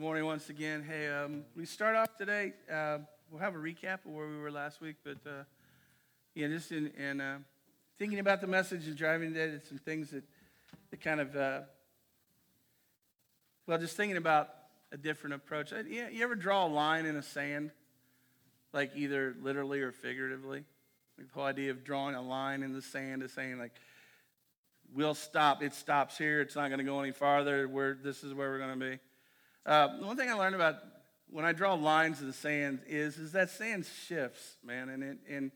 Good morning once again. Hey, um, we start off today. Uh, we'll have a recap of where we were last week, but uh, yeah, just in, in uh, thinking about the message and driving today, there's some things that, that kind of, uh, well, just thinking about a different approach. Uh, Yeah, you ever draw a line in a sand, like either literally or figuratively? Like the whole idea of drawing a line in the sand is saying like, we'll stop. It stops here. It's not going to go any farther. Where this is where we're going to be. Uh, one thing I learned about when I draw lines in the sand is, is that sand shifts, man, and it, and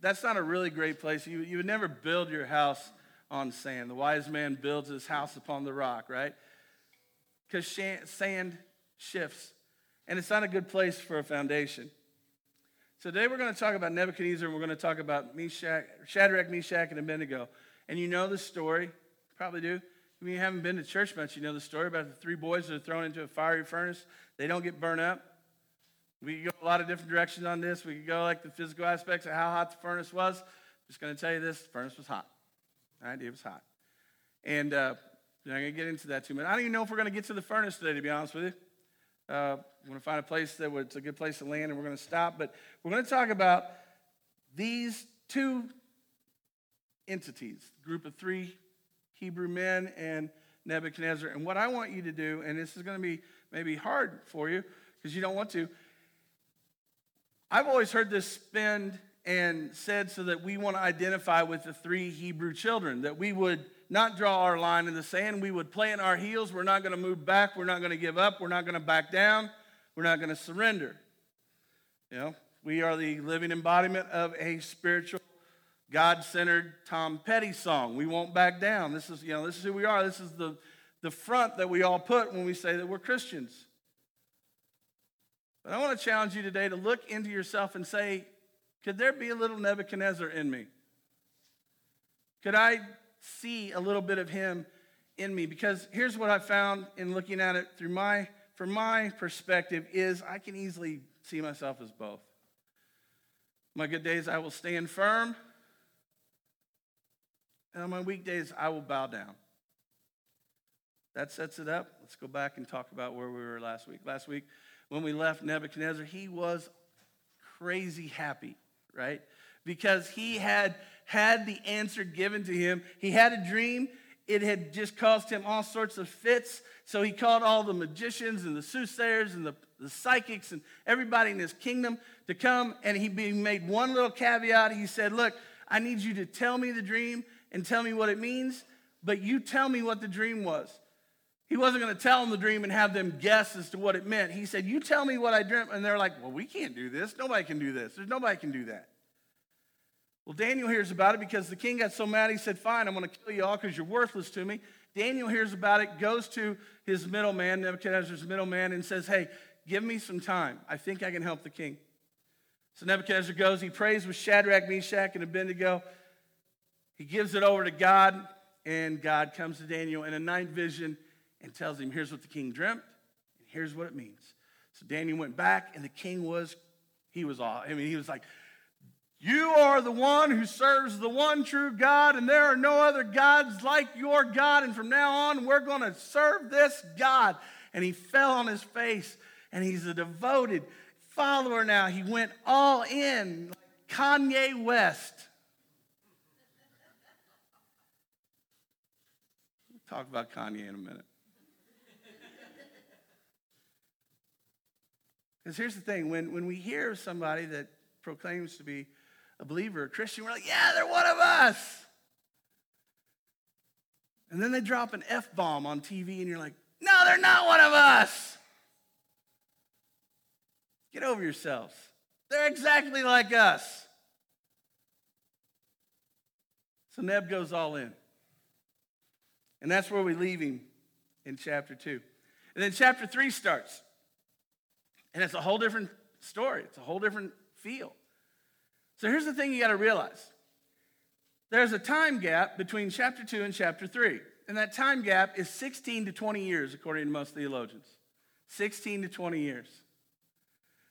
that's not a really great place. You, you would never build your house on sand. The wise man builds his house upon the rock, right? Because sand shifts, and it's not a good place for a foundation. So today we're going to talk about Nebuchadnezzar, and we're going to talk about Meshach, Shadrach, Meshach, and Abednego. And you know the story, probably do. If you haven't been to church much, you know the story about the three boys that are thrown into a fiery furnace. They don't get burned up. We could go a lot of different directions on this. We could go like the physical aspects of how hot the furnace was. Just going to tell you this: the furnace was hot. All right, it was hot. And uh, I'm going to get into that too much. I don't even know if we're going to get to the furnace today, to be honest with you. We're going to find a place that it's a good place to land, and we're going to stop. But we're going to talk about these two entities, group of three Hebrew men and Nebuchadnezzar. And what I want you to do, and this is going to be maybe hard for you because you don't want to. I've always heard this spend and said so that we want to identify with the three Hebrew children, that we would not draw our line in the sand. We would plant our heels. We're not going to move back. We're not going to give up. We're not going to back down. We're not going to surrender. You know, we are the living embodiment of a spiritual God centered Tom Petty song. We won't back down. This is, you know, this is who we are. This is the, the front that we all put when we say that we're Christians. But I want to challenge you today to look into yourself and say, could there be a little Nebuchadnezzar in me? Could I see a little bit of him in me? Because here's what I found in looking at it through my, from my perspective, is I can easily see myself as both. My good days, I will stand firm. And on my weak days, I will bow down. That sets it up. Let's go back and talk about where we were last week. Last week, when we left Nebuchadnezzar, he was crazy happy, right? Because he had had the answer given to him. He had a dream. It had just caused him all sorts of fits. So he called all the magicians and the soothsayers and the, the psychics and everybody in his kingdom to come. And he made one little caveat. He said, Look, I need you to tell me the dream and tell me what it means, but you tell me what the dream was. He wasn't going to tell them the dream and have them guess as to what it meant. He said, You tell me what I dreamt. And they're like, Well, we can't do this. Nobody can do this. There's nobody can do that. Well, Daniel hears about it because the king got so mad, he said, Fine, I'm going to kill you all because you're worthless to me. Daniel hears about it, goes to his middleman, Nebuchadnezzar's middleman, and says, Hey, give me some time. I think I can help the king. So Nebuchadnezzar goes, he prays with Shadrach, Meshach, and Abednego. He gives it over to God, and God comes to Daniel in a night vision and tells him, Here's what the king dreamt, and here's what it means. So Daniel went back, and the king was, he was all, I mean, he was like, You are the one who serves the one true God, and there are no other gods like your God, and from now on, we're going to serve this God. And he fell on his face, and he's a devoted follower now. He went all in, like Kanye West. Talk about Kanye in a minute. Because here's the thing when, when we hear somebody that proclaims to be a believer, a Christian, we're like, yeah, they're one of us. And then they drop an F bomb on TV, and you're like, no, they're not one of us. Get over yourselves. They're exactly like us. So Neb goes all in. And that's where we leave him in chapter 2. And then chapter 3 starts. And it's a whole different story, it's a whole different feel. So here's the thing you got to realize there's a time gap between chapter 2 and chapter 3. And that time gap is 16 to 20 years, according to most theologians. 16 to 20 years.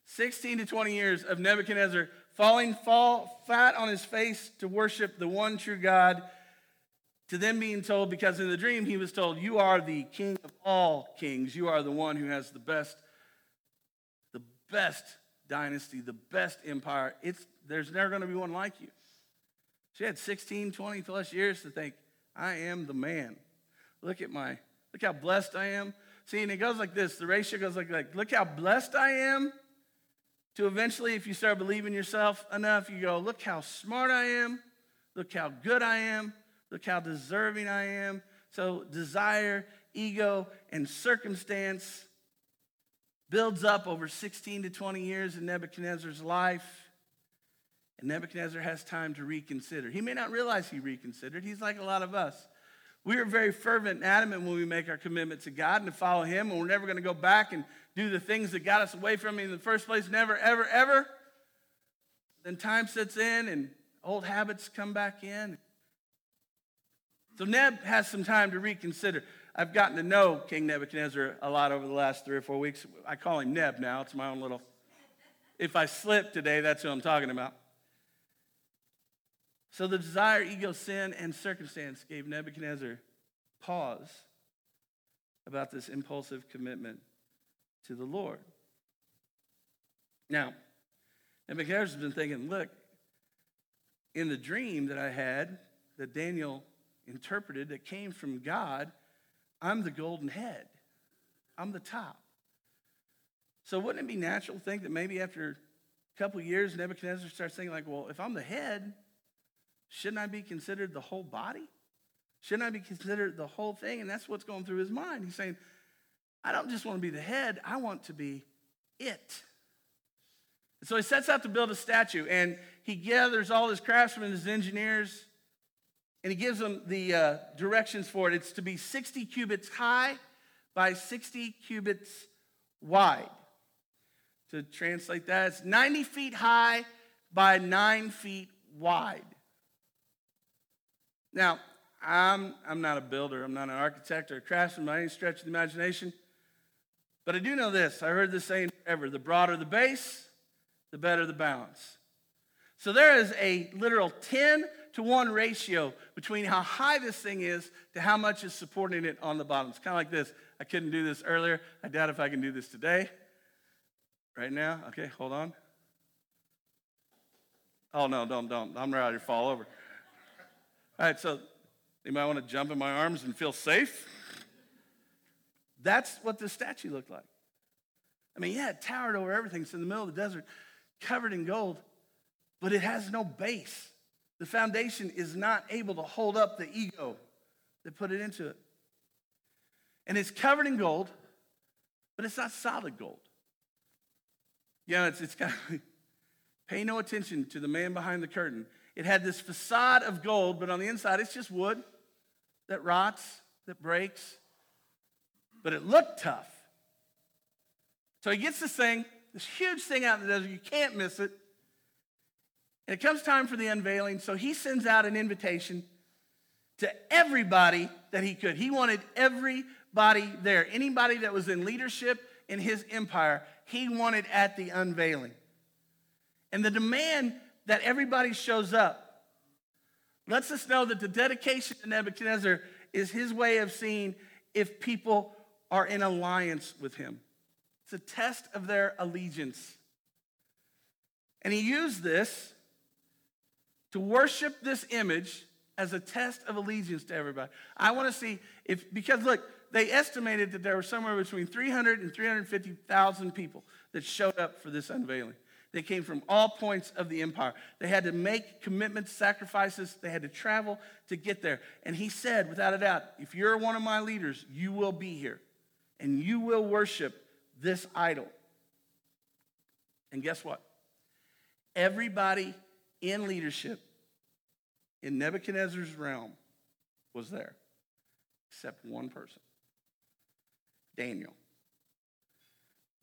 16 to 20 years of Nebuchadnezzar falling fall flat on his face to worship the one true God to then being told, because in the dream he was told, You are the king of all kings. You are the one who has the best, the best dynasty, the best empire. It's, there's never going to be one like you. She had 16, 20 plus years to think, I am the man. Look at my, look how blessed I am. See, and it goes like this. The ratio goes like, like look how blessed I am. To eventually, if you start believing yourself enough, you go, look how smart I am. Look how good I am. Look how deserving I am. So, desire, ego, and circumstance builds up over 16 to 20 years in Nebuchadnezzar's life. And Nebuchadnezzar has time to reconsider. He may not realize he reconsidered. He's like a lot of us. We are very fervent and adamant when we make our commitment to God and to follow Him, and we're never going to go back and do the things that got us away from Him in the first place. Never, ever, ever. Then time sets in and old habits come back in. So Neb has some time to reconsider. I've gotten to know King Nebuchadnezzar a lot over the last three or four weeks. I call him Neb now. It's my own little. If I slip today, that's who I'm talking about. So the desire, ego, sin, and circumstance gave Nebuchadnezzar pause about this impulsive commitment to the Lord. Now, Nebuchadnezzar's been thinking, look, in the dream that I had, that Daniel interpreted, that came from God, I'm the golden head. I'm the top. So wouldn't it be natural to think that maybe after a couple years, Nebuchadnezzar starts thinking, like, well, if I'm the head, shouldn't I be considered the whole body? Shouldn't I be considered the whole thing? And that's what's going through his mind. He's saying, I don't just want to be the head, I want to be it. So he sets out to build a statue, and he gathers all his craftsmen, his engineers, and he gives them the uh, directions for it. It's to be 60 cubits high by 60 cubits wide. To translate that, it's 90 feet high by 9 feet wide. Now, I'm, I'm not a builder, I'm not an architect or a craftsman by any stretch of the imagination, but I do know this. I heard this saying forever the broader the base, the better the balance. So there is a literal 10 to 1 ratio between how high this thing is to how much is supporting it on the bottom. It's kind of like this. I couldn't do this earlier. I doubt if I can do this today. Right now? Okay, hold on. Oh, no, don't, don't. I'm ready to fall over. All right, so you might want to jump in my arms and feel safe. That's what this statue looked like. I mean, yeah, it towered over everything. It's in the middle of the desert, covered in gold, but it has no base. The foundation is not able to hold up the ego that put it into it. And it's covered in gold, but it's not solid gold. Yeah, it's, it's kind of, pay no attention to the man behind the curtain. It had this facade of gold, but on the inside, it's just wood that rots, that breaks. But it looked tough. So he gets this thing, this huge thing out in the desert. You can't miss it. And it comes time for the unveiling. So he sends out an invitation to everybody that he could. He wanted everybody there. Anybody that was in leadership in his empire, he wanted at the unveiling. And the demand that everybody shows up lets us know that the dedication to Nebuchadnezzar is his way of seeing if people are in alliance with him. It's a test of their allegiance. And he used this to worship this image as a test of allegiance to everybody. I want to see if, because look, they estimated that there were somewhere between 300 and 350,000 people that showed up for this unveiling. They came from all points of the empire. They had to make commitments, sacrifices. They had to travel to get there. And he said, without a doubt, if you're one of my leaders, you will be here and you will worship this idol. And guess what? Everybody in leadership in Nebuchadnezzar's realm was there, except one person Daniel.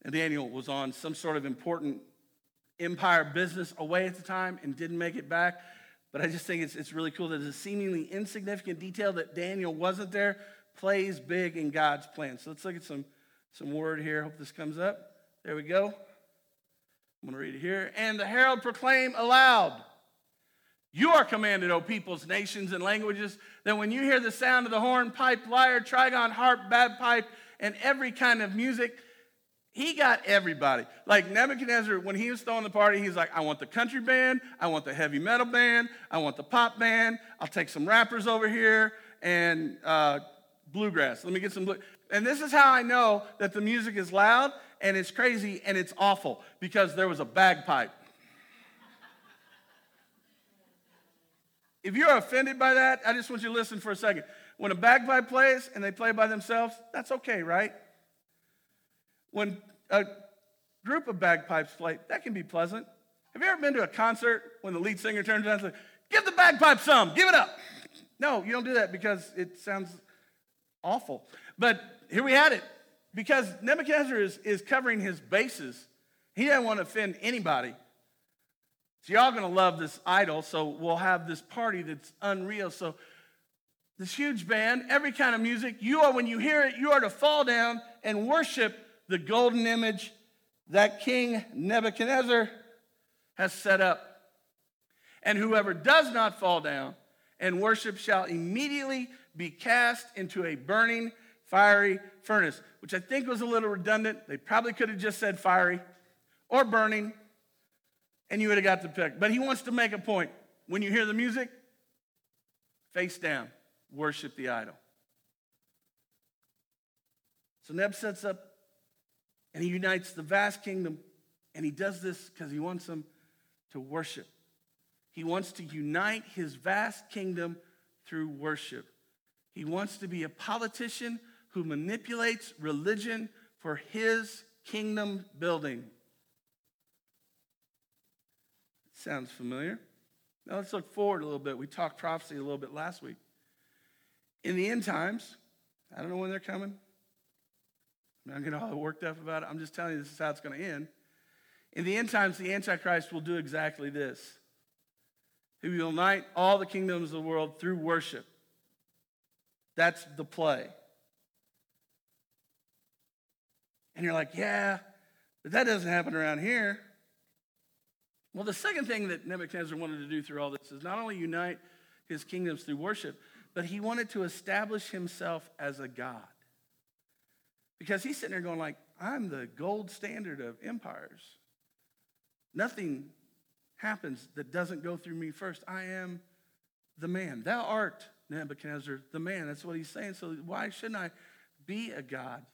And Daniel was on some sort of important empire business away at the time and didn't make it back. But I just think it's, it's really cool that a seemingly insignificant detail that Daniel wasn't there plays big in God's plan. So let's look at some, some word here. Hope this comes up. There we go. I'm going to read it here. And the herald proclaimed aloud You are commanded, O peoples, nations, and languages, that when you hear the sound of the horn, pipe, lyre, trigon, harp, bagpipe, and every kind of music, he got everybody. Like Nebuchadnezzar, when he was throwing the party, he's like, I want the country band, I want the heavy metal band, I want the pop band, I'll take some rappers over here, and uh, bluegrass. Let me get some blue. And this is how I know that the music is loud and it's crazy and it's awful because there was a bagpipe. If you're offended by that, I just want you to listen for a second. When a bagpipe plays and they play by themselves, that's okay, right? When a group of bagpipes play, that can be pleasant. Have you ever been to a concert when the lead singer turns around and says, Give the bagpipe some, give it up? No, you don't do that because it sounds awful. But here we had it. Because Nebuchadnezzar is, is covering his bases. He doesn't want to offend anybody. So y'all gonna love this idol, so we'll have this party that's unreal. So this huge band, every kind of music, you are, when you hear it, you are to fall down and worship the golden image that King Nebuchadnezzar has set up. And whoever does not fall down and worship shall immediately be cast into a burning fiery furnace, which I think was a little redundant. They probably could have just said fiery or burning, and you would have got the pick. But he wants to make a point. When you hear the music, face down, worship the idol. So Neb sets up and he unites the vast kingdom, and he does this because he wants them to worship. He wants to unite his vast kingdom through worship. He wants to be a politician who manipulates religion for his kingdom building. Sounds familiar. Now let's look forward a little bit. We talked prophecy a little bit last week. In the end times, I don't know when they're coming. I'm not getting all worked up about it. I'm just telling you this is how it's going to end. In the end times, the Antichrist will do exactly this. He will unite all the kingdoms of the world through worship. That's the play. And you're like, yeah, but that doesn't happen around here. Well, the second thing that Nebuchadnezzar wanted to do through all this is not only unite his kingdoms through worship, but he wanted to establish himself as a God. Because he's sitting there going like, I'm the gold standard of empires. Nothing happens that doesn't go through me first. I am the man. Thou art Nebuchadnezzar, the man. That's what he's saying. So why shouldn't I be a God?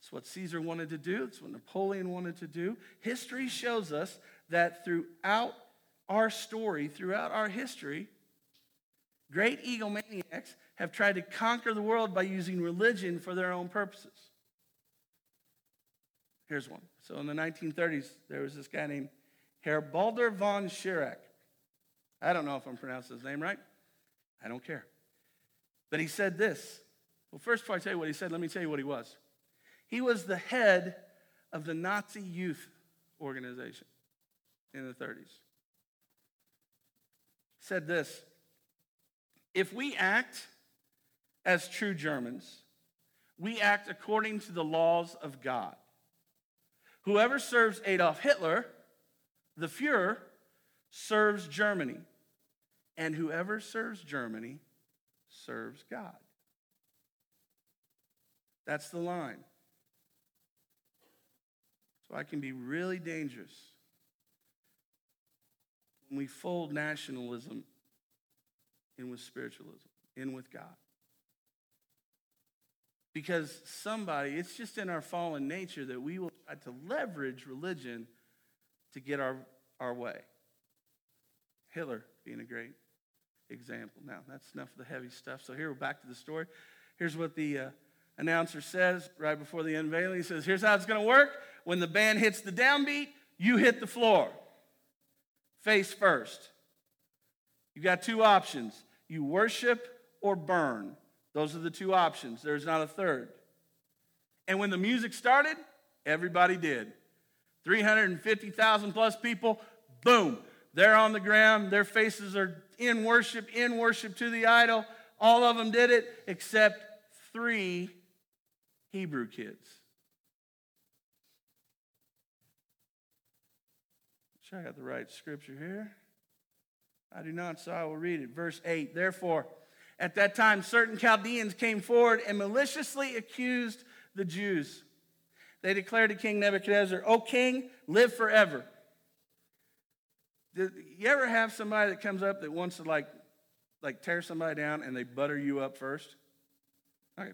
It's what Caesar wanted to do, it's what Napoleon wanted to do. History shows us that throughout our story, throughout our history, great egomaniacs have tried to conquer the world by using religion for their own purposes. Here's one. So in the 1930s, there was this guy named Herr Baldur von Schirach. I don't know if I'm pronouncing his name right. I don't care. But he said this. Well, first, before I tell you what he said, let me tell you what he was. He was the head of the Nazi youth organization in the 30s. Said this If we act as true Germans, we act according to the laws of God. Whoever serves Adolf Hitler, the Fuhrer, serves Germany. And whoever serves Germany serves God. That's the line. So I can be really dangerous when we fold nationalism in with spiritualism, in with God. Because somebody, it's just in our fallen nature that we will try to leverage religion to get our, our way. Hitler being a great example. Now, that's enough of the heavy stuff. So here we're back to the story. Here's what the uh, announcer says right before the unveiling. He says, Here's how it's going to work. When the band hits the downbeat, you hit the floor face first. You got two options you worship or burn. Those are the two options. There's not a third. And when the music started, everybody did. 350,000 plus people, boom, they're on the ground. Their faces are in worship, in worship to the idol. All of them did it except three Hebrew kids. Sure, I got the right scripture here. I do not, so I will read it. Verse 8 Therefore, at that time, certain Chaldeans came forward and maliciously accused the Jews. They declared to King Nebuchadnezzar, O king, live forever. Did you ever have somebody that comes up that wants to like, like tear somebody down and they butter you up first? Okay,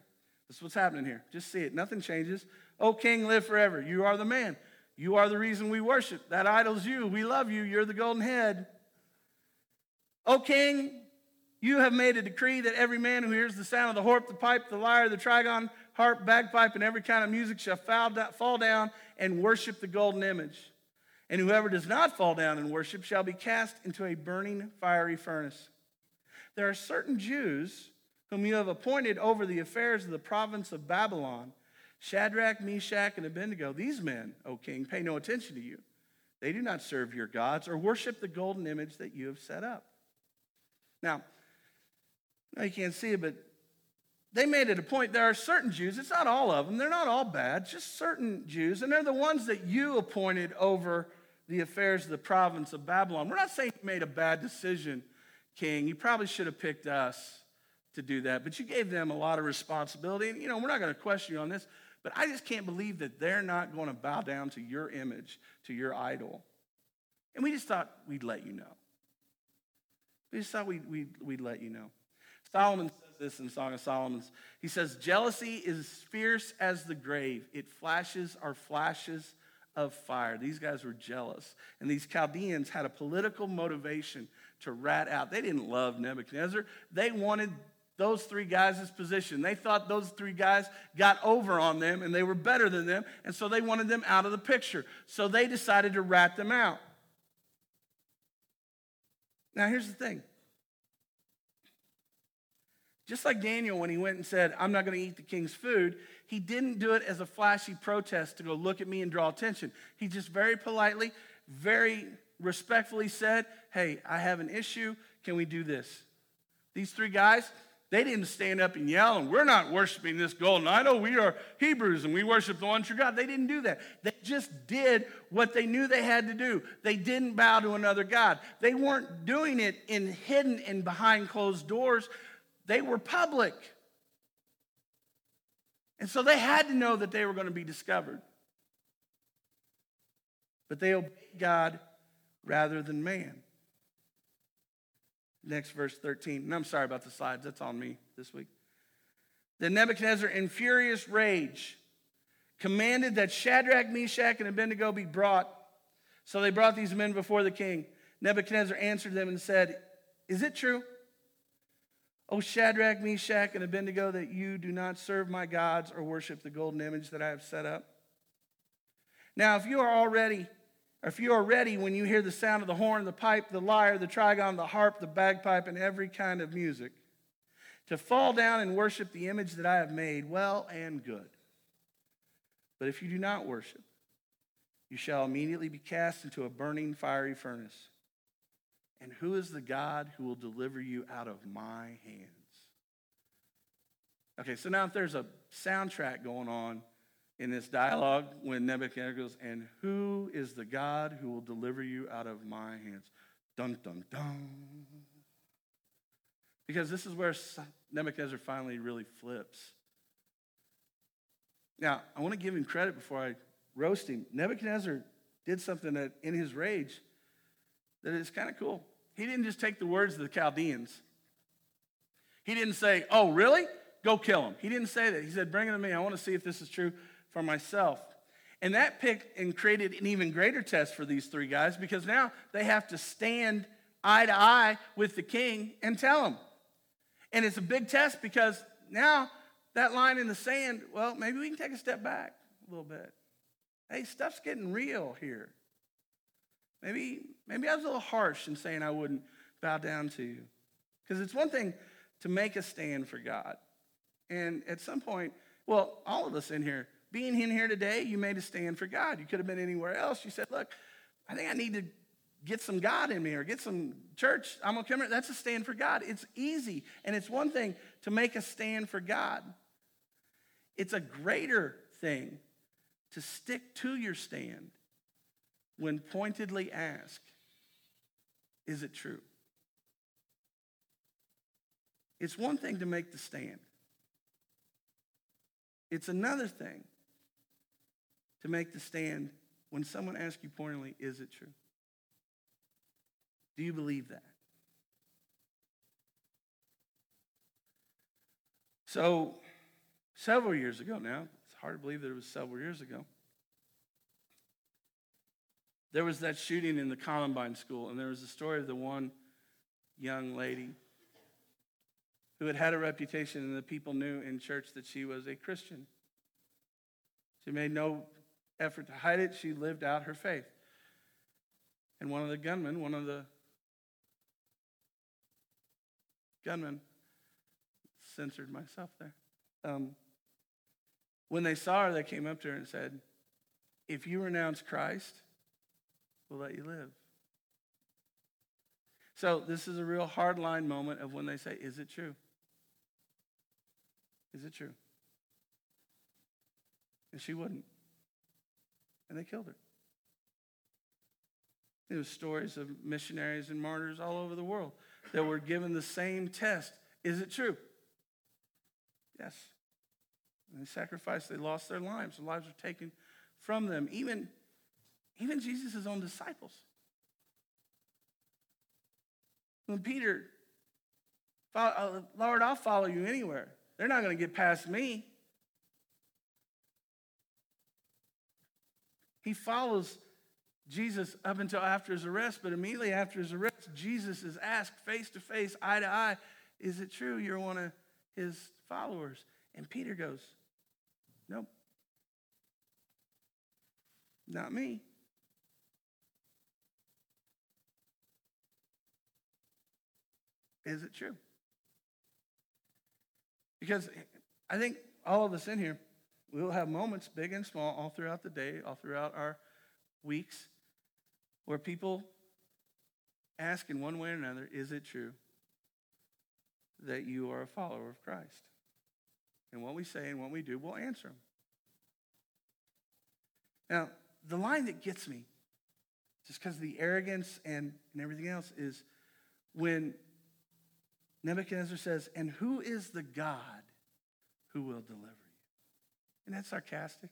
this is what's happening here. Just see it. Nothing changes. O king, live forever. You are the man. You are the reason we worship. That idol's you. We love you. You're the golden head. O king, you have made a decree that every man who hears the sound of the harp, the pipe, the lyre, the trigon, harp, bagpipe, and every kind of music shall fall down and worship the golden image. And whoever does not fall down and worship shall be cast into a burning fiery furnace. There are certain Jews whom you have appointed over the affairs of the province of Babylon Shadrach, Meshach, and Abednego. These men, O king, pay no attention to you. They do not serve your gods or worship the golden image that you have set up. Now, now you can't see it, but they made it a point. There are certain Jews, it's not all of them, they're not all bad, just certain Jews, and they're the ones that you appointed over the affairs of the province of Babylon. We're not saying you made a bad decision, king. You probably should have picked us to do that, but you gave them a lot of responsibility. And, you know, we're not going to question you on this, but I just can't believe that they're not going to bow down to your image, to your idol. And we just thought we'd let you know. We just thought we'd, we'd, we'd let you know. Solomon says this in Song of Solomon's. He says, Jealousy is fierce as the grave. It flashes are flashes of fire. These guys were jealous. And these Chaldeans had a political motivation to rat out. They didn't love Nebuchadnezzar, they wanted those three guys' position. They thought those three guys got over on them and they were better than them, and so they wanted them out of the picture. So they decided to rat them out. Now, here's the thing just like Daniel, when he went and said, I'm not going to eat the king's food, he didn't do it as a flashy protest to go look at me and draw attention. He just very politely, very respectfully said, Hey, I have an issue. Can we do this? These three guys, they didn't stand up and yell, and we're not worshiping this golden idol. We are Hebrews and we worship the one true God. They didn't do that. They just did what they knew they had to do. They didn't bow to another God. They weren't doing it in hidden and behind closed doors. They were public. And so they had to know that they were going to be discovered. But they obeyed God rather than man. Next verse 13. And I'm sorry about the slides, that's on me this week. Then Nebuchadnezzar, in furious rage, commanded that Shadrach, Meshach, and Abednego be brought. So they brought these men before the king. Nebuchadnezzar answered them and said, Is it true? O Shadrach, Meshach, and Abednego, that you do not serve my gods or worship the golden image that I have set up. Now, if you are already, or if you are ready when you hear the sound of the horn, the pipe, the lyre, the trigon, the harp, the bagpipe, and every kind of music, to fall down and worship the image that I have made, well and good. But if you do not worship, you shall immediately be cast into a burning fiery furnace. And who is the God who will deliver you out of my hands? Okay, so now if there's a soundtrack going on in this dialogue when Nebuchadnezzar goes, and who is the God who will deliver you out of my hands? Dun, dun, dun. Because this is where Nebuchadnezzar finally really flips. Now, I want to give him credit before I roast him. Nebuchadnezzar did something that in his rage that is kind of cool. He didn't just take the words of the Chaldeans. He didn't say, Oh, really? Go kill him. He didn't say that. He said, Bring him to me. I want to see if this is true for myself. And that picked and created an even greater test for these three guys because now they have to stand eye to eye with the king and tell him. And it's a big test because now that line in the sand, well, maybe we can take a step back a little bit. Hey, stuff's getting real here. Maybe, maybe I was a little harsh in saying I wouldn't bow down to you. Because it's one thing to make a stand for God. And at some point, well, all of us in here, being in here today, you made a stand for God. You could have been anywhere else. You said, look, I think I need to get some God in me or get some church. I'm going to come here. That's a stand for God. It's easy. And it's one thing to make a stand for God. It's a greater thing to stick to your stand when pointedly asked, Is it true? It's one thing to make the stand. It's another thing to make the stand when someone asks you pointedly, is it true? Do you believe that? So, several years ago now, it's hard to believe that it was several years ago, there was that shooting in the Columbine school, and there was a story of the one young lady who had had a reputation, and the people knew in church that she was a Christian. She made no effort to hide it, she lived out her faith. And one of the gunmen, one of the gunmen, censored myself there. Um, when they saw her, they came up to her and said, If you renounce Christ, we'll let you live. So this is a real hard line moment of when they say, Is it true? Is it true? And she wouldn't. And they killed her. There was stories of missionaries and martyrs all over the world that were given the same test. Is it true? Yes. And they sacrificed, they lost their lives. Their lives were taken from them. Even, even Jesus' own disciples. When Peter, uh, Lord, I'll follow you anywhere. They're not going to get past me. He follows Jesus up until after his arrest, but immediately after his arrest, Jesus is asked face to face, eye to eye, Is it true you're one of his followers? And Peter goes, Nope. Not me. Is it true? Because I think all of us in here, we will have moments, big and small, all throughout the day, all throughout our weeks, where people ask in one way or another, is it true that you are a follower of Christ? And what we say and what we do, we'll answer them. Now, the line that gets me, just because of the arrogance and, and everything else, is when Nebuchadnezzar says, And who is the God who will deliver? Isn't that sarcastic?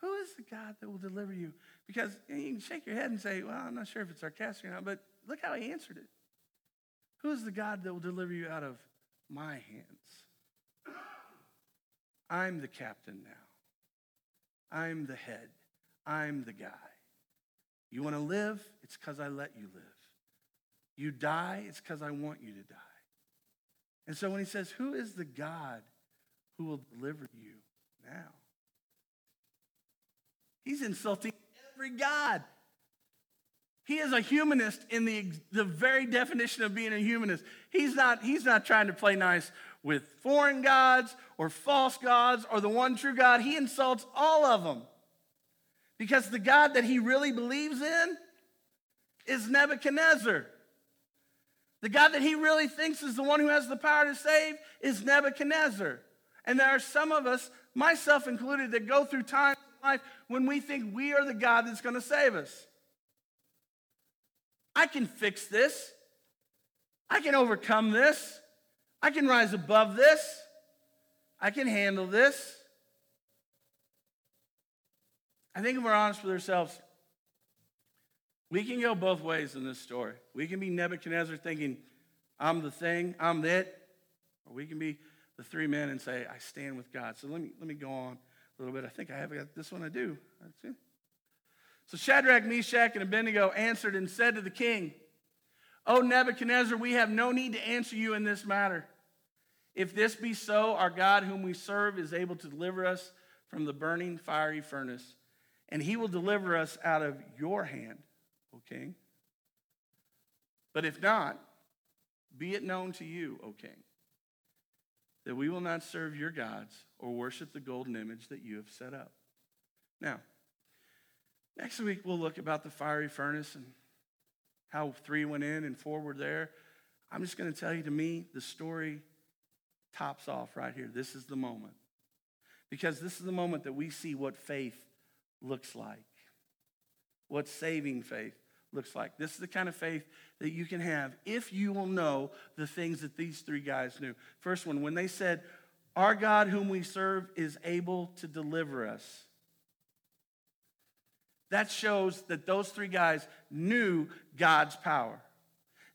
Who is the God that will deliver you? Because you, can shake your head and say, Well, I'm not sure if it's sarcastic or not, but look how he answered it. Who is the God that will deliver you out of my hands? I'm the captain now. I'm the head. I'm the guy. You want to live? It's because I let you live. You die, it's because I want you to die. And so when he says, Who is the God who will deliver you now? He's insulting every God. He is a humanist in the, the very definition of being a humanist. He's not, he's not trying to play nice with foreign gods or false gods or the one true God. He insults all of them. Because the God that he really believes in is Nebuchadnezzar. The God that he really thinks is the one who has the power to save is Nebuchadnezzar. And there are some of us, myself included, that go through times in life when we think we are the God that's going to save us. I can fix this. I can overcome this. I can rise above this. I can handle this. I think if we're honest with ourselves, we can go both ways in this story. We can be Nebuchadnezzar thinking, I'm the thing, I'm it. Or we can be the three men and say, I stand with God. So let me, let me go on a little bit. I think I have got this one I do. So Shadrach, Meshach, and Abednego answered and said to the king, O Nebuchadnezzar, we have no need to answer you in this matter. If this be so, our God, whom we serve, is able to deliver us from the burning fiery furnace, and he will deliver us out of your hand. O king. But if not, be it known to you, O king, that we will not serve your gods or worship the golden image that you have set up. Now, next week we'll look about the fiery furnace and how three went in and four were there. I'm just going to tell you to me, the story tops off right here. This is the moment. Because this is the moment that we see what faith looks like, what saving faith looks like. This is the kind of faith that you can have if you will know the things that these three guys knew. First one, when they said, Our God, whom we serve, is able to deliver us. That shows that those three guys knew God's power.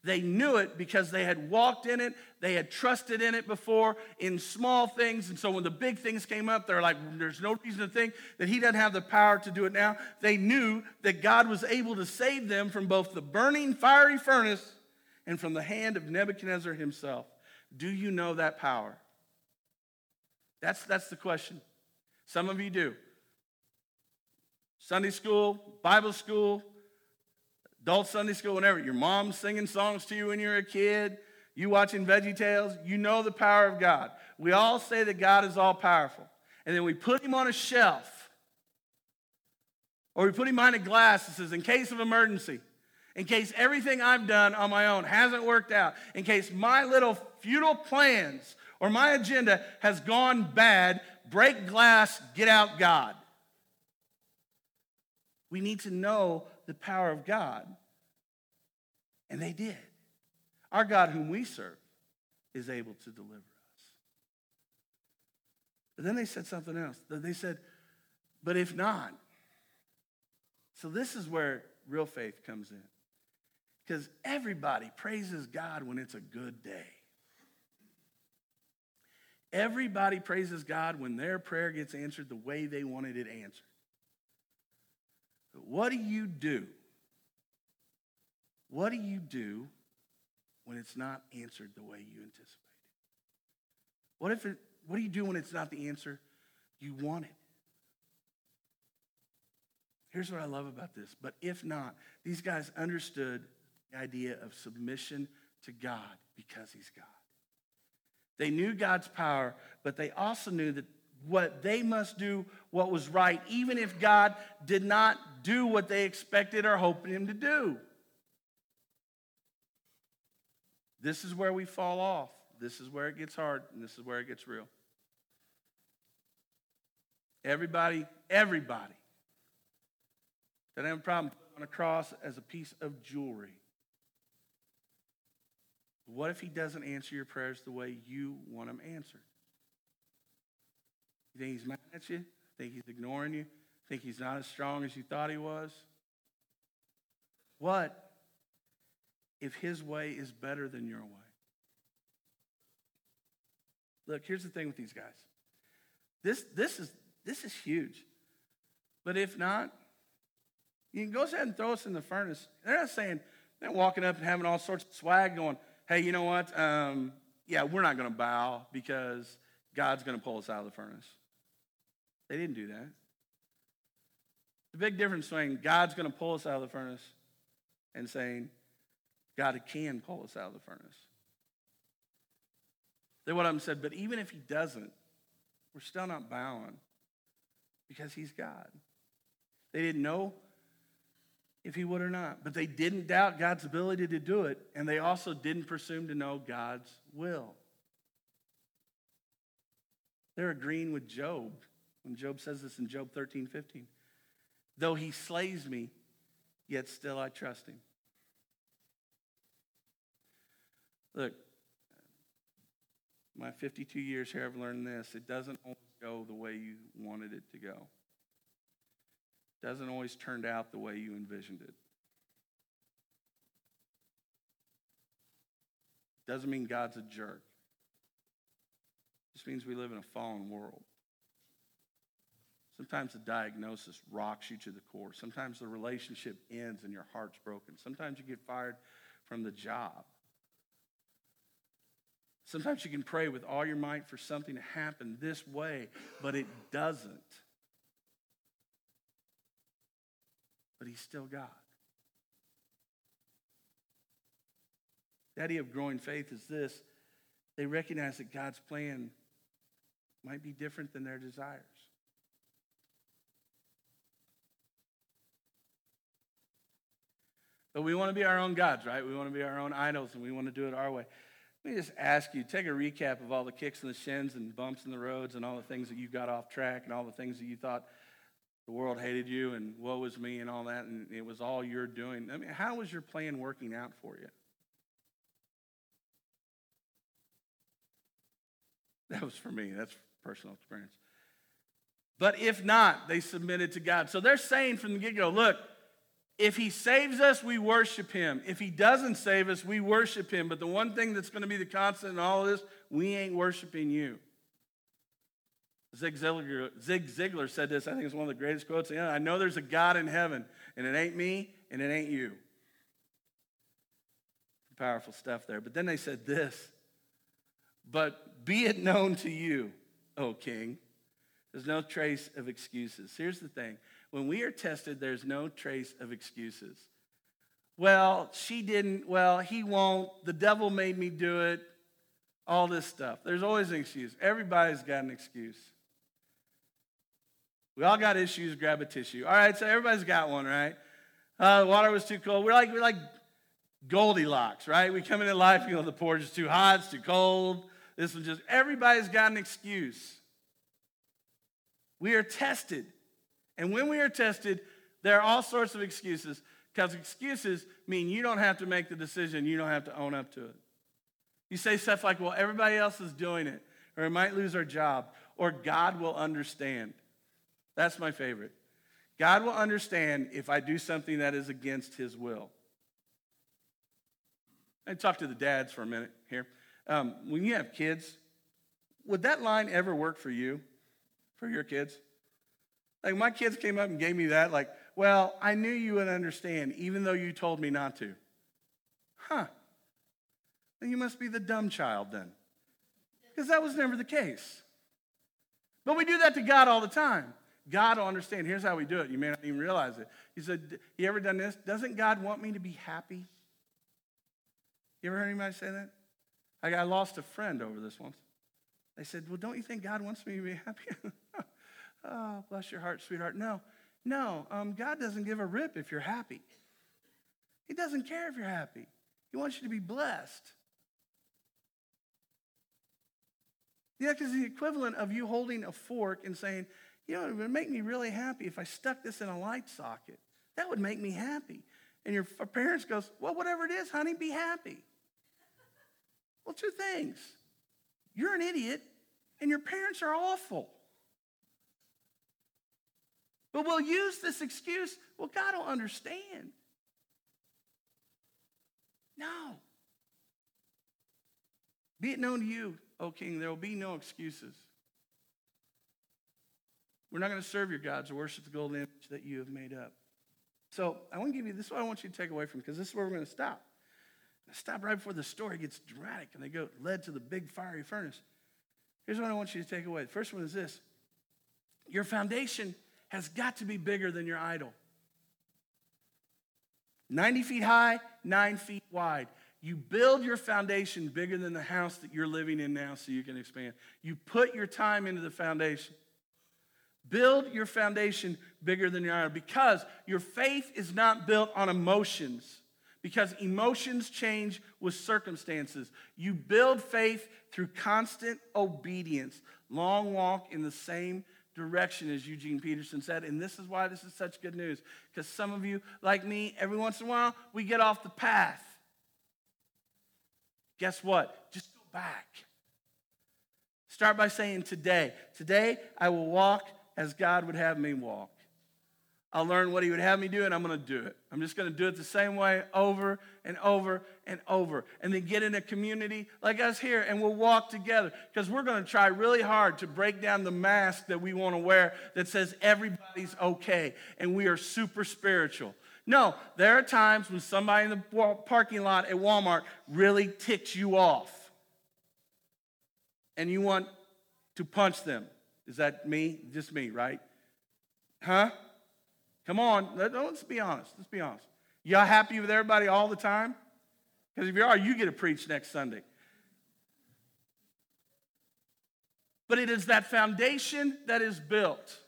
They knew it because they had walked in it, they had trusted in it before in small things. And so when the big things came up, they're like, there's no reason to think that he doesn't have the power to do it now. They knew that God was able to save them from both the burning fiery furnace and from the hand of Nebuchadnezzar himself. Do you know that power? That's, that's the question. Some of you do. Sunday school, Bible school, adult Sunday school, whenever, your mom's singing songs to you when you're a kid, you watching Veggie Tales, you know the power of God. We all say that God is all powerful. And then we put him on a shelf, or we put him behind a glass that says, in case of emergency, in case everything I've done on my own hasn't worked out, in case my little futile plans or my agenda has gone bad, break glass, get out God. We need to know the power of God. And they did. Our God, whom we serve, is able to deliver us. But then they said something else. They said, but if not. So this is where real faith comes in. Because everybody praises God when it's a good day. Everybody praises God when their prayer gets answered the way they wanted it answered. But what do you do? What do you do when it's not answered the way you anticipated? What if it, what do you do when it's not the answer you wanted? Here's what I love about this. But if not, these guys understood the idea of submission to God because he's God. They knew God's power, but they also knew that what they must do what was right, even if God did not do what they expected or hoped him to do. This is where we fall off. This is where it gets hard, and this is where it gets real. Everybody, everybody that have a problem on a cross as a piece of jewelry. What if he doesn't answer your prayers the way you want them answered? You think he's mad at you? Think he's ignoring you? Think he's not as strong as you thought he was? What if his way is better than your way? Look, here's the thing with these guys. This, this, is, this is huge. But if not, you can go ahead and throw us in the furnace. They're not saying, they're walking up and having all sorts of swag going, hey, you know what? Um, yeah, we're not going to bow because God's going to pull us out of the furnace. They didn't do that. The big difference between God's going to pull us out of the furnace and saying God can pull us out of the furnace. They what I'm said, but even if he doesn't, we're still not bowing because he's God. They didn't know if he would or not, but they didn't doubt God's ability to do it, and they also didn't presume to know God's will. They're agreeing with Job when Job says this in Job 13, 15. Though he slays me, yet still I trust him. Look, my 52 years here, I've learned this. It doesn't always go the way you wanted it to go. It doesn't always turn out the way you envisioned it. Doesn't mean God's a jerk. Just means we live in a fallen world. Sometimes the diagnosis rocks you to the core. Sometimes the relationship ends and your heart's broken. Sometimes you get fired from the job. Sometimes you can pray with all your might for something to happen this way, but it doesn't. But He's still God. The idea of growing faith is this they recognize that God's plan might be different than their desires. But we want to be our own gods, right? We want to be our own idols and we want to do it our way. Let me just ask you take a recap of all the kicks and the shins and bumps in the roads and all the things that you got off track and all the things that you thought the world hated you and woe is me and all that, and it was all you're doing. I mean, how was your plan working out for you? That was for me. That's personal experience. But if not, they submitted to God. So they're saying from the get go look, if he saves us, we worship him. If he doesn't save us, we worship him. But the one thing that's going to be the constant in all of this, we ain't worshiping you. Zig Ziglar, Zig Ziglar said this. I think it's one of the greatest quotes. I know there's a God in heaven, and it ain't me, and it ain't you. Powerful stuff there. But then they said this But be it known to you, O king, there's no trace of excuses. Here's the thing when we are tested, there's no trace of excuses. Well, she didn't. Well, he won't. The devil made me do it. All this stuff. There's always an excuse. Everybody's got an excuse. We all got issues. Grab a tissue. All right, so everybody's got one, right? Uh, the water was too cold. We're like we're like Goldilocks, right? We come into life, you know, the porridge is too hot, it's too cold. This was just everybody's got an excuse. We are tested. And when we are tested, there are all sorts of excuses because excuses mean you don't have to make the decision, you don't have to own up to it. You say stuff like, well, everybody else is doing it, or we might lose our job, or God will understand. That's my favorite. God will understand if I do something that is against his will. I talk to the dads for a minute here. Um, when you have kids, would that line ever work for you, for your kids? Like my kids came up and gave me that, like, well, I knew you would understand, even though you told me not to. Huh. Then you must be the dumb child then. Because that was never the case. But we do that to God all the time. God will understand. Here's how we do it. You may not even realize it. He said, You ever done this? Doesn't God want me to be happy? You ever heard anybody say that? Like I lost a friend over this once. They said, Well, don't you think God wants me to be happy? Oh, bless your heart, sweetheart. No, no, um, God doesn't give a rip if you're happy. He doesn't care if you're happy. He wants you to be blessed. Yeah, because the equivalent of you holding a fork and saying, you know, it would make me really happy if I stuck this in a light socket. That would make me happy. And your parents goes, well, whatever it is, honey, be happy. Well, two things. You're an idiot, and your parents are awful. But we'll use this excuse well, God will understand. No. Be it known to you, O king, there will be no excuses. We're not going to serve your gods or worship the golden image that you have made up. So I want to give you this is what I want you to take away from because this is where we're going to stop. Stop right before the story gets dramatic and they go led to the big fiery furnace. Here's what I want you to take away. The first one is this your foundation has got to be bigger than your idol. 90 feet high, nine feet wide. You build your foundation bigger than the house that you're living in now so you can expand. You put your time into the foundation. Build your foundation bigger than your idol because your faith is not built on emotions because emotions change with circumstances. You build faith through constant obedience. Long walk in the same direction, as Eugene Peterson said. And this is why this is such good news. Because some of you, like me, every once in a while, we get off the path. Guess what? Just go back. Start by saying, Today, today I will walk as God would have me walk. I'll learn what he would have me do, and I'm going to do it. I'm just going to do it the same way over and over and over. And then get in a community like us here, and we'll walk together because we're going to try really hard to break down the mask that we want to wear that says everybody's okay and we are super spiritual. No, there are times when somebody in the parking lot at Walmart really ticks you off and you want to punch them. Is that me? Just me, right? Huh? Come on, let's be honest. Let's be honest. Y'all happy with everybody all the time? Because if you are, you get to preach next Sunday. But it is that foundation that is built.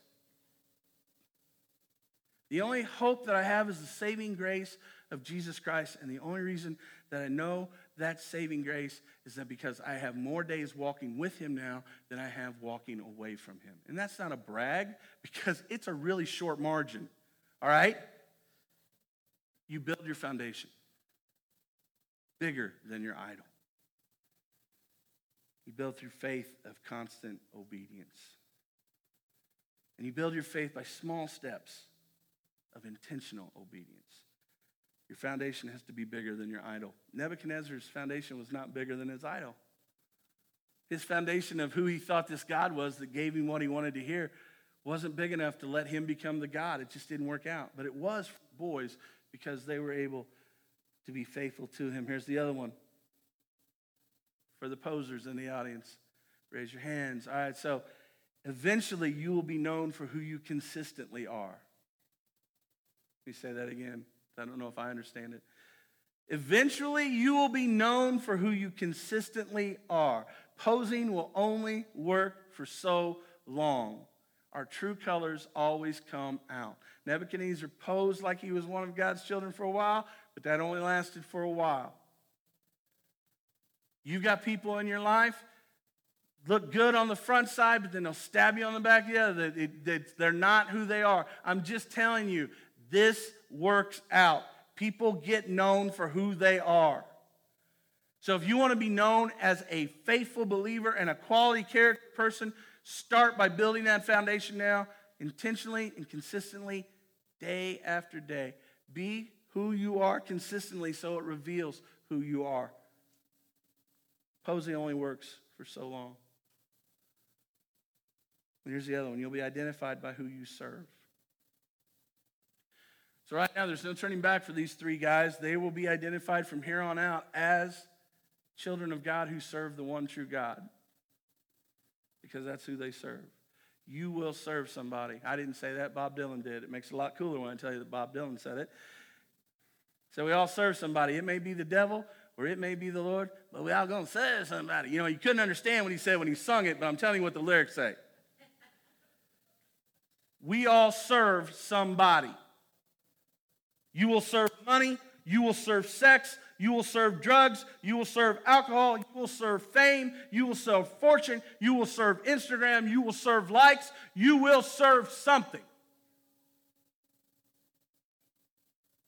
The only hope that I have is the saving grace of Jesus Christ. And the only reason that I know that saving grace is that because I have more days walking with him now than I have walking away from him. And that's not a brag because it's a really short margin. All right? You build your foundation bigger than your idol. You build through faith of constant obedience. And you build your faith by small steps of intentional obedience. Your foundation has to be bigger than your idol. Nebuchadnezzar's foundation was not bigger than his idol. His foundation of who he thought this God was that gave him what he wanted to hear wasn't big enough to let him become the God. It just didn't work out. But it was boys because they were able to be faithful to him. Here's the other one. For the posers in the audience, raise your hands. All right, so eventually you will be known for who you consistently are. Let me say that again. I don't know if I understand it. Eventually, you will be known for who you consistently are. Posing will only work for so long. Our true colors always come out. Nebuchadnezzar posed like he was one of God's children for a while, but that only lasted for a while. You've got people in your life look good on the front side, but then they'll stab you on the back of the other. They're not who they are. I'm just telling you, this works out. People get known for who they are. So if you want to be known as a faithful believer and a quality character person, start by building that foundation now, intentionally and consistently, day after day. Be who you are consistently so it reveals who you are. Posing only works for so long. And here's the other one you'll be identified by who you serve. So, right now, there's no turning back for these three guys. They will be identified from here on out as children of God who serve the one true God because that's who they serve. You will serve somebody. I didn't say that, Bob Dylan did. It makes it a lot cooler when I tell you that Bob Dylan said it. So, we all serve somebody. It may be the devil or it may be the Lord, but we all to serve somebody. You know, you couldn't understand what he said when he sung it, but I'm telling you what the lyrics say. We all serve somebody. You will serve money, you will serve sex, you will serve drugs, you will serve alcohol, you will serve fame, you will serve fortune, you will serve Instagram, you will serve likes, you will serve something.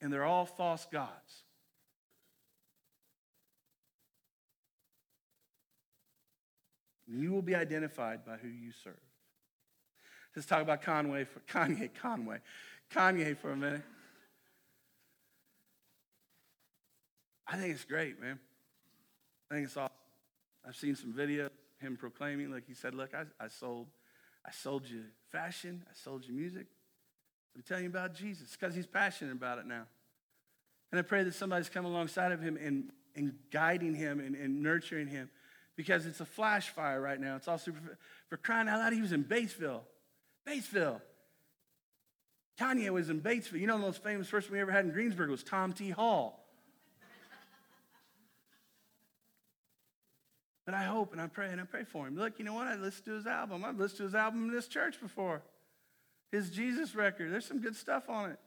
And they're all false gods. You will be identified by who you serve. Let's talk about Conway for Kanye Conway. Kanye for a minute. I think it's great, man. I think it's awesome. I've seen some video him proclaiming, like he said, look, I, I sold, I sold you fashion, I sold you music. I'm telling you about Jesus because he's passionate about it now. And I pray that somebody's come alongside of him and, and guiding him and, and nurturing him because it's a flash fire right now. It's all super. For crying out loud, he was in Batesville. Batesville. Kanye was in Batesville. You know, the most famous person we ever had in Greensburg was Tom T. Hall. But I hope and I pray and I pray for him. Look, you know what? I listened to his album. I've listened to his album in this church before. His Jesus record. There's some good stuff on it.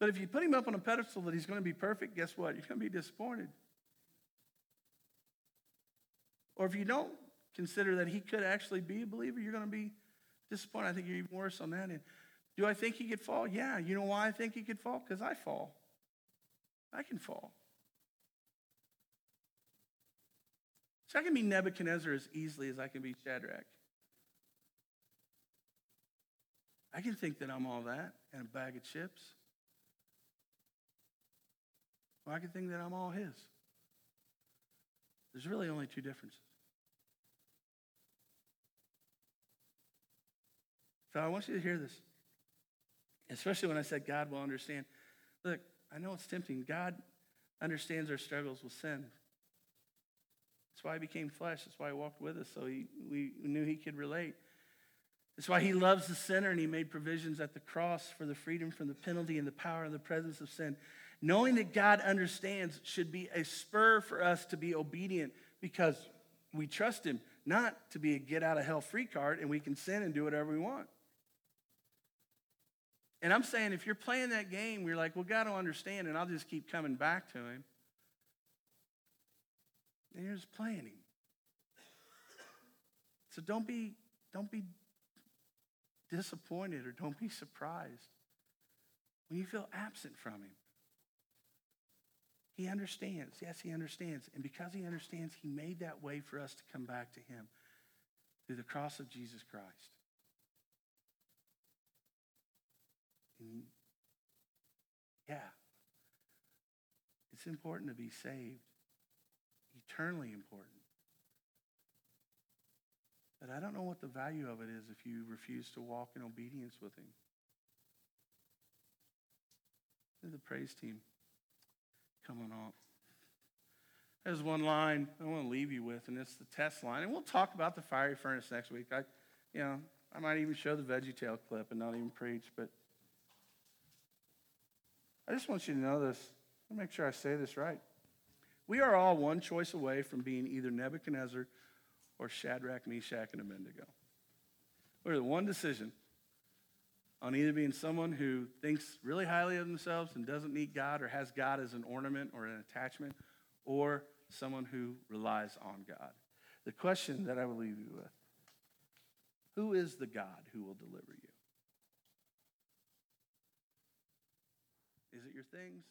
But if you put him up on a pedestal that he's going to be perfect, guess what? You're going to be disappointed. Or if you don't consider that he could actually be a believer, you're going to be disappointed. I think you're even worse on that end. Do I think he could fall? Yeah. You know why I think he could fall? Because I fall. I can fall. So I can be Nebuchadnezzar as easily as I can be Shadrach. I can think that I'm all that and a bag of chips. Or I can think that I'm all his. There's really only two differences. So I want you to hear this, especially when I said God will understand. Look, I know it's tempting. God understands our struggles with sin. That's why he became flesh. That's why he walked with us, so he, we knew he could relate. That's why he loves the sinner and he made provisions at the cross for the freedom from the penalty and the power and the presence of sin. Knowing that God understands should be a spur for us to be obedient because we trust him, not to be a get out of hell free card and we can sin and do whatever we want. And I'm saying if you're playing that game, you're like, well, God will understand, and I'll just keep coming back to him. Then you're just playing him. So don't be, don't be disappointed or don't be surprised when you feel absent from him. He understands. Yes, he understands. And because he understands, he made that way for us to come back to him through the cross of Jesus Christ. And yeah, it's important to be saved, eternally important. But I don't know what the value of it is if you refuse to walk in obedience with him. The praise team coming up. There's one line I want to leave you with, and it's the test line. And we'll talk about the fiery furnace next week. I, you know, I might even show the Veggie Tale clip and not even preach, but I just want you to know this. Me make sure I say this right. We are all one choice away from being either Nebuchadnezzar or Shadrach, Meshach, and Abednego. We're the one decision on either being someone who thinks really highly of themselves and doesn't need God or has God as an ornament or an attachment, or someone who relies on God. The question that I will leave you with who is the God who will deliver you? Is it your things?